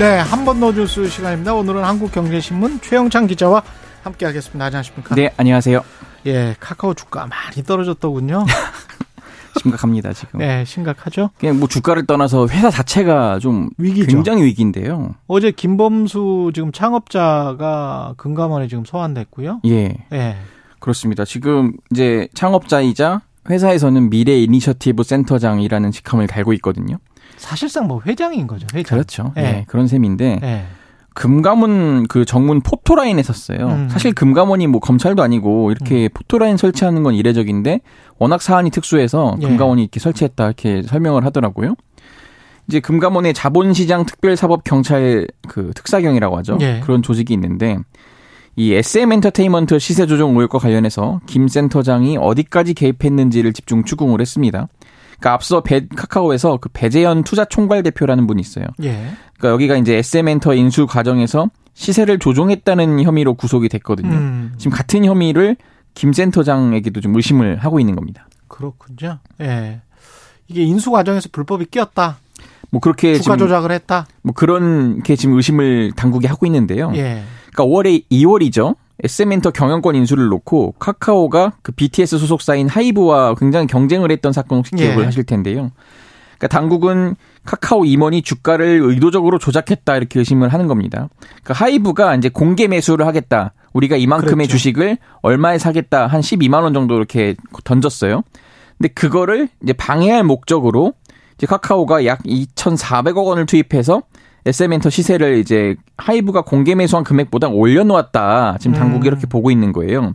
네, 한번더 뉴스 시간입니다. 오늘은 한국경제신문 최영창 기자와 함께하겠습니다. 안녕하십니까? 네, 안녕하세요. 예, 카카오 주가 많이 떨어졌더군요. 심각합니다 지금. 네, 심각하죠. 그냥 뭐 주가를 떠나서 회사 자체가 좀 위기죠. 굉장히 위기인데요. 어제 김범수 지금 창업자가 금감원에 지금 소환됐고요. 예. 예. 그렇습니다. 지금 이제 창업자이자 회사에서는 미래 이니셔티브 센터장이라는 직함을 달고 있거든요. 사실상 뭐 회장인 거죠. 회장. 그렇죠. 예. 네, 그런 셈인데 예. 금감원 그 정문 포토라인에 섰어요. 음. 사실 금감원이 뭐 검찰도 아니고 이렇게 음. 포토라인 설치하는 건 이례적인데 워낙 사안이 특수해서 예. 금감원이 이렇게 설치했다 이렇게 설명을 하더라고요. 이제 금감원의 자본시장 특별사법 경찰 그 특사경이라고 하죠. 예. 그런 조직이 있는데 이 SM 엔터테인먼트 시세 조정 의혹과 관련해서 김 센터장이 어디까지 개입했는지를 집중 추궁을 했습니다. 그러니까 앞서 배, 카카오에서 그 배재현 투자 총괄 대표라는 분이 있어요. 예. 그러니까 여기가 이제 SM엔터 인수 과정에서 시세를 조종했다는 혐의로 구속이 됐거든요. 음. 지금 같은 혐의를 김 센터장에게도 좀 의심을 하고 있는 겁니다. 그렇군요. 예. 이게 인수 과정에서 불법이 끼었다. 뭐 그렇게 주가 조작을 했다. 뭐 그런 게 지금 의심을 당국이 하고 있는데요. 예. 그러니까 5월에 2월이죠. SM엔터 경영권 인수를 놓고 카카오가 그 BTS 소속사인 하이브와 굉장히 경쟁을 했던 사건 혹시 기억을 예. 하실 텐데요. 그러니까 당국은 카카오 임원이 주가를 의도적으로 조작했다 이렇게 의심을 하는 겁니다. 그러니까 하이브가 이제 공개 매수를 하겠다. 우리가 이만큼의 그렇죠. 주식을 얼마에 사겠다 한 12만 원 정도 이렇게 던졌어요. 근데 그거를 이제 방해할 목적으로 이제 카카오가 약 2,400억 원을 투입해서 SM엔터 시세를 이제 하이브가 공개 매수한 금액보다 올려놓았다. 지금 당국이 음. 이렇게 보고 있는 거예요.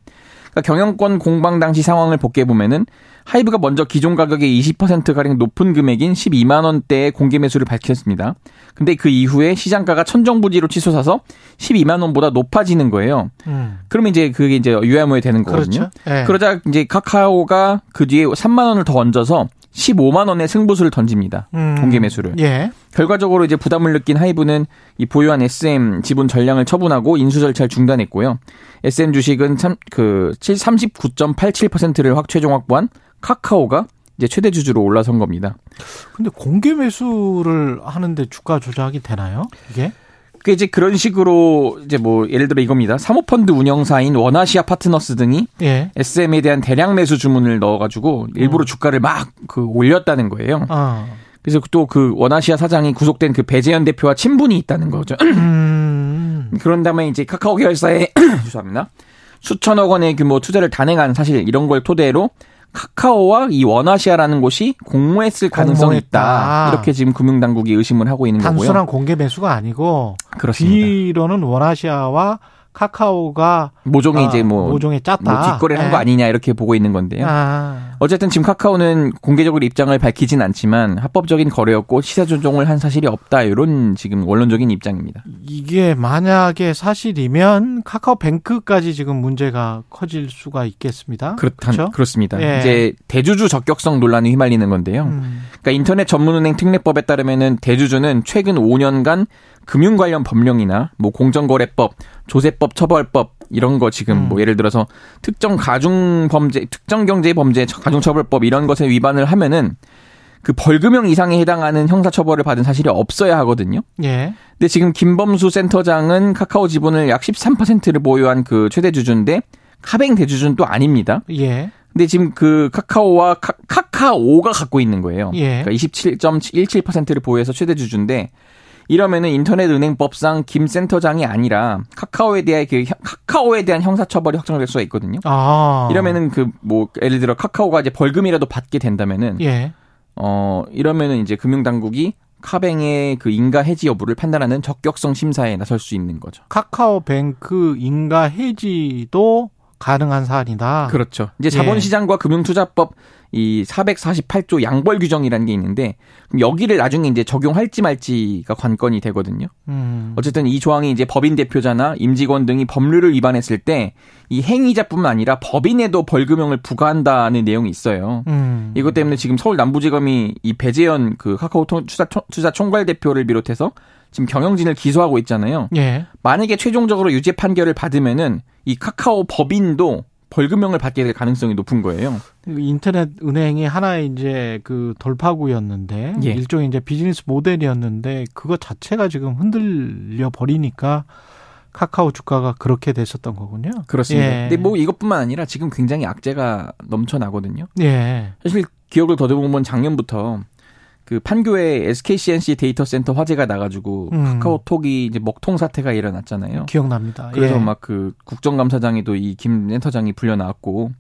그러니까 경영권 공방 당시 상황을 복기해 보면은 하이브가 먼저 기존 가격의 20%가량 높은 금액인 12만 원대의 공개 매수를 밝혔습니다. 근데 그 이후에 시장가가 천정부지로 치솟아서 12만 원보다 높아지는 거예요. 음. 그러면 이제 그게 이제 유야무에 되는 거거든요. 그렇죠. 네. 그러자 이제 카카오가 그 뒤에 3만 원을 더 얹어서 15만 원의 승부수를 던집니다. 음. 공개 매수를. 예. 결과적으로 이제 부담을 느낀 하이브는 이 보유한 SM 지분 전량을 처분하고 인수 절차를 중단했고요. SM 주식은 참 그 39.87%를 확 최종 확보한 카카오가 이제 최대 주주로 올라선 겁니다. 근데 공개 매수를 하는데 주가 조작이 되나요? 이게? 그 이제 그런 식으로 이제 뭐 예를 들어 이겁니다. 사모펀드 운영사인 원아시아 파트너스 등이 예. SM에 대한 대량 매수 주문을 넣어가지고 일부러 음. 주가를 막 그 올렸다는 거예요. 아. 그래서 또 그 원아시아 사장이 구속된 그 배재현 대표와 친분이 있다는 거죠. 음. 그런 다음에 이제 카카오 계열사에 죄송합니다. 수천억 원의 규모 투자를 단행한 사실 이런 걸 토대로 카카오와 이 원아시아라는 곳이 공모했을 가능성이 있다. 이렇게 지금 금융당국이 의심을 하고 있는 단순한 거고요. 단순한 공개 매수가 아니고 그렇습니다. 뒤로는 원아시아와 카카오가 모종이 어, 이제 뭐 모종에 짰다. 뭐 뒷거래를 한거 네. 아니냐 이렇게 보고 있는 건데요. 아. 어쨌든 지금 카카오는 공개적으로 입장을 밝히진 않지만 합법적인 거래였고 시세 조종을 한 사실이 없다 이런 지금 원론적인 입장입니다. 이게 만약에 사실이면 카카오뱅크까지 지금 문제가 커질 수가 있겠습니다. 그렇다, 그렇죠? 그렇습니다. 예. 이제 대주주 적격성 논란이 휘말리는 건데요. 음. 그러니까 인터넷 전문은행 특례법에 따르면은 대주주는 최근 5년간 금융 관련 법령이나 뭐 공정거래법, 조세법, 처벌법 이런 거 지금 음. 뭐 예를 들어서 특정 가중 범죄, 특정 경제 범죄 가중 처벌법 이런 것에 위반을 하면은 그 벌금형 이상에 해당하는 형사 처벌을 받은 사실이 없어야 하거든요. 예. 근데 지금 김범수 센터장은 카카오 지분을 약 13%를 보유한 그 최대 주주인데 카뱅 대주주는 또 아닙니다. 예. 근데 지금 그 카카오와 카, 카오가 갖고 있는 거예요. 예. 그러니까 27.17%를 보유해서 최대 주주인데 이러면은 인터넷 은행법상 김 센터장이 아니라 카카오에 대한 그 카카오에 대한 형사처벌이 확정될 수가 있거든요. 아. 이러면은 그 뭐 예를 들어 카카오가 이제 벌금이라도 받게 된다면은 예. 어 이러면은 이제 금융당국이 카뱅의 그 인가 해지 여부를 판단하는 적격성 심사에 나설 수 있는 거죠. 카카오뱅크 인가 해지도 가능한 사안이다. 그렇죠. 이제 자본시장과 예. 금융투자법 이 448조 양벌 규정이라는 게 있는데 여기를 나중에 이제 적용할지 말지가 관건이 되거든요. 음. 어쨌든 이 조항이 이제 법인 대표자나 임직원 등이 법률을 위반했을 때 이 행위자뿐만 아니라 법인에도 벌금형을 부과한다는 내용이 있어요. 음. 이것 때문에 지금 서울 남부지검이 이 배재현 그 카카오 투자 총괄 대표를 비롯해서 지금 경영진을 기소하고 있잖아요. 예. 만약에 최종적으로 유죄 판결을 받으면은 이 카카오 법인도 벌금형을 받게 될 가능성이 높은 거예요. 인터넷 은행이 하나의 이제 그 돌파구였는데 예. 일종의 이제 비즈니스 모델이었는데 그것 자체가 지금 흔들려 버리니까 카카오 주가가 그렇게 됐었던 거군요. 그렇습니다. 예. 근데 뭐 이것뿐만 아니라 지금 굉장히 악재가 넘쳐나거든요. 예. 사실 기억을 더듬으면 작년부터 그 판교에 SK C&C 데이터 센터 화재가 나가지고 음. 카카오톡이 이제 먹통 사태가 일어났잖아요. 기억납니다. 그래서 예. 막그 국정감사장에도 이김 센터장이 불려 나왔고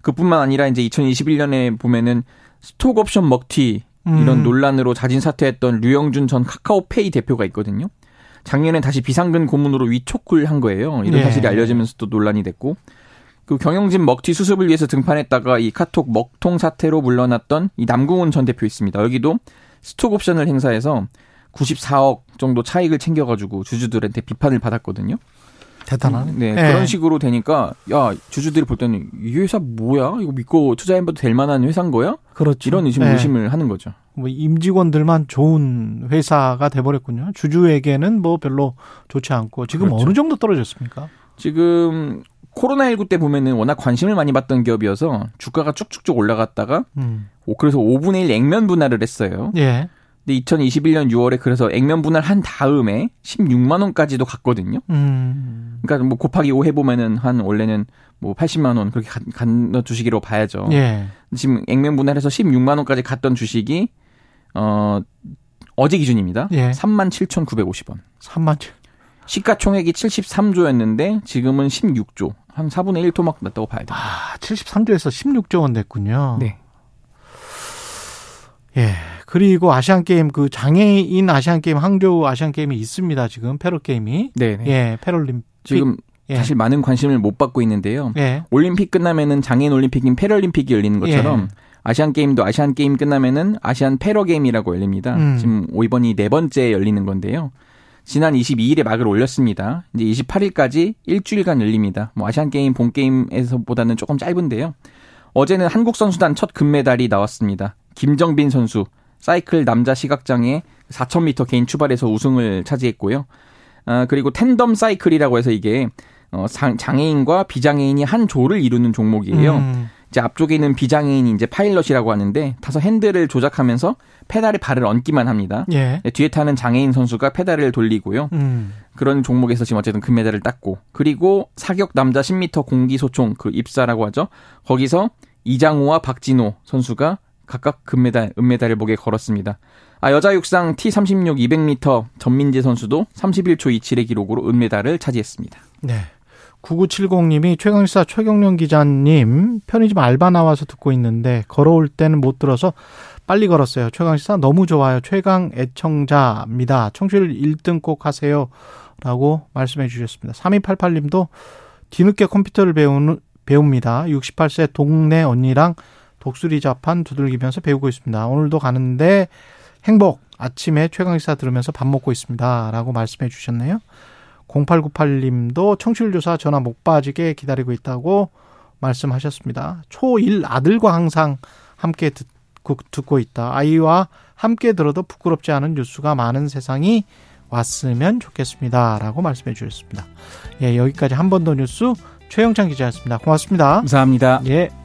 그뿐만 아니라 이제 2021년에 보면은 스톡 옵션 먹튀 이런 음. 논란으로 자진 사퇴했던 류영준 전 카카오페이 대표가 있거든요. 작년에 다시 비상근 고문으로 위촉을 한 거예요. 이런 네. 사실이 알려지면서 또 논란이 됐고 그 경영진 먹튀 수습을 위해서 등판했다가 이 카톡 먹통 사태로 물러났던 이 남궁훈 전 대표 있습니다. 여기도 스톡 옵션을 행사해서 94억 정도 차익을 챙겨가지고 주주들한테 비판을 받았거든요. 대단하네. 네, 네, 그런 식으로 되니까 야 주주들이 볼 때는 이 회사 뭐야? 이거 믿고 투자해봐도 될 만한 회사인 거야? 그렇죠. 이런 의심 네. 의심을 하는 거죠. 뭐 임직원들만 좋은 회사가 돼버렸군요. 주주에게는 뭐 별로 좋지 않고 지금 그렇죠. 어느 정도 떨어졌습니까? 지금 코로나19 때 보면은 워낙 관심을 많이 받던 기업이어서 주가가 쭉쭉쭉 올라갔다가 음. 그래서 5분의 1 액면 분할을 했어요. 예. 근데 2021년 6월에 그래서 액면 분할 한 다음에 16만 원까지도 갔거든요. 음. 그러니까 뭐 곱하기 5 해보면은 한 원래는 뭐 80만 원 그렇게 갔던 주식이라고 봐야죠. 예. 지금 액면 분할해서 16만 원까지 갔던 주식이 어 어제 기준입니다. 예. 3만 7,950원. 3만 7. 시가총액이 73조였는데 지금은 16조. 한 4분의 1 토막 났다고 봐야 돼요. 아, 73조에서 16조 원 됐군요. 네. 예. 그리고 아시안 게임 그 장애인 아시안 게임 항저우 아시안 게임이 있습니다. 지금 패러게임이. 네. 예, 패럴림픽. 지금 예. 사실 많은 관심을 못 받고 있는데요. 예. 올림픽 끝나면은 장애인 올림픽인 패럴림픽이 열리는 것처럼 예. 아시안 게임도 아시안 게임 끝나면은 아시안 패러 게임이라고 열립니다. 음. 지금 이번이 네 번째 열리는 건데요. 지난 22일에 막을 올렸습니다. 이제 28일까지 일주일간 열립니다. 뭐 아시안 게임 본 게임에서보다는 조금 짧은데요. 어제는 한국 선수단 첫 금메달이 나왔습니다. 김정빈 선수 사이클 남자 시각장애 4,000m 개인 출발에서 우승을 차지했고요. 아, 그리고 텐덤 사이클이라고 해서 이게 어, 장애인과 비장애인이 한 조를 이루는 종목이에요. 음. 이제 앞쪽에 있는 비장애인이 이제 파일럿이라고 하는데 타서 핸들을 조작하면서 페달에 발을 얹기만 합니다. 예. 뒤에 타는 장애인 선수가 페달을 돌리고요. 음. 그런 종목에서 지금 어쨌든 금메달을 땄고 그리고 사격 남자 10m 공기 소총 그 입사라고 하죠. 거기서 이장호와 박진호 선수가 각각 금메달, 은메달을 목에 걸었습니다. 아, 여자 육상 T36 200m 전민재 선수도 31초 27의 기록으로 은메달을 차지했습니다. 네. 9970님이 최강시사 최경련 기자님 편의점 알바 나와서 듣고 있는데 걸어올 때는 못 들어서 빨리 걸었어요. 최강시사 너무 좋아요. 최강 애청자입니다. 청취율 1등 꼭 하세요. 라고 말씀해 주셨습니다. 3288님도 뒤늦게 컴퓨터를 배우는, 배웁니다. 68세 동네 언니랑 독수리 자판 두들기면서 배우고 있습니다. 오늘도 가는데 행복 아침에 최강시사 들으면서 밥 먹고 있습니다. 라고 말씀해 주셨네요. 0898님도 청취율 조사 전화 못 빠지게 기다리고 있다고 말씀하셨습니다. 초1 아들과 항상 함께 듣고, 듣고 있다. 아이와 함께 들어도 부끄럽지 않은 뉴스가 많은 세상이 왔으면 좋겠습니다. 라고 말씀해 주셨습니다. 예, 여기까지 한 번 더 뉴스 최영찬 기자였습니다. 고맙습니다. 감사합니다. 예.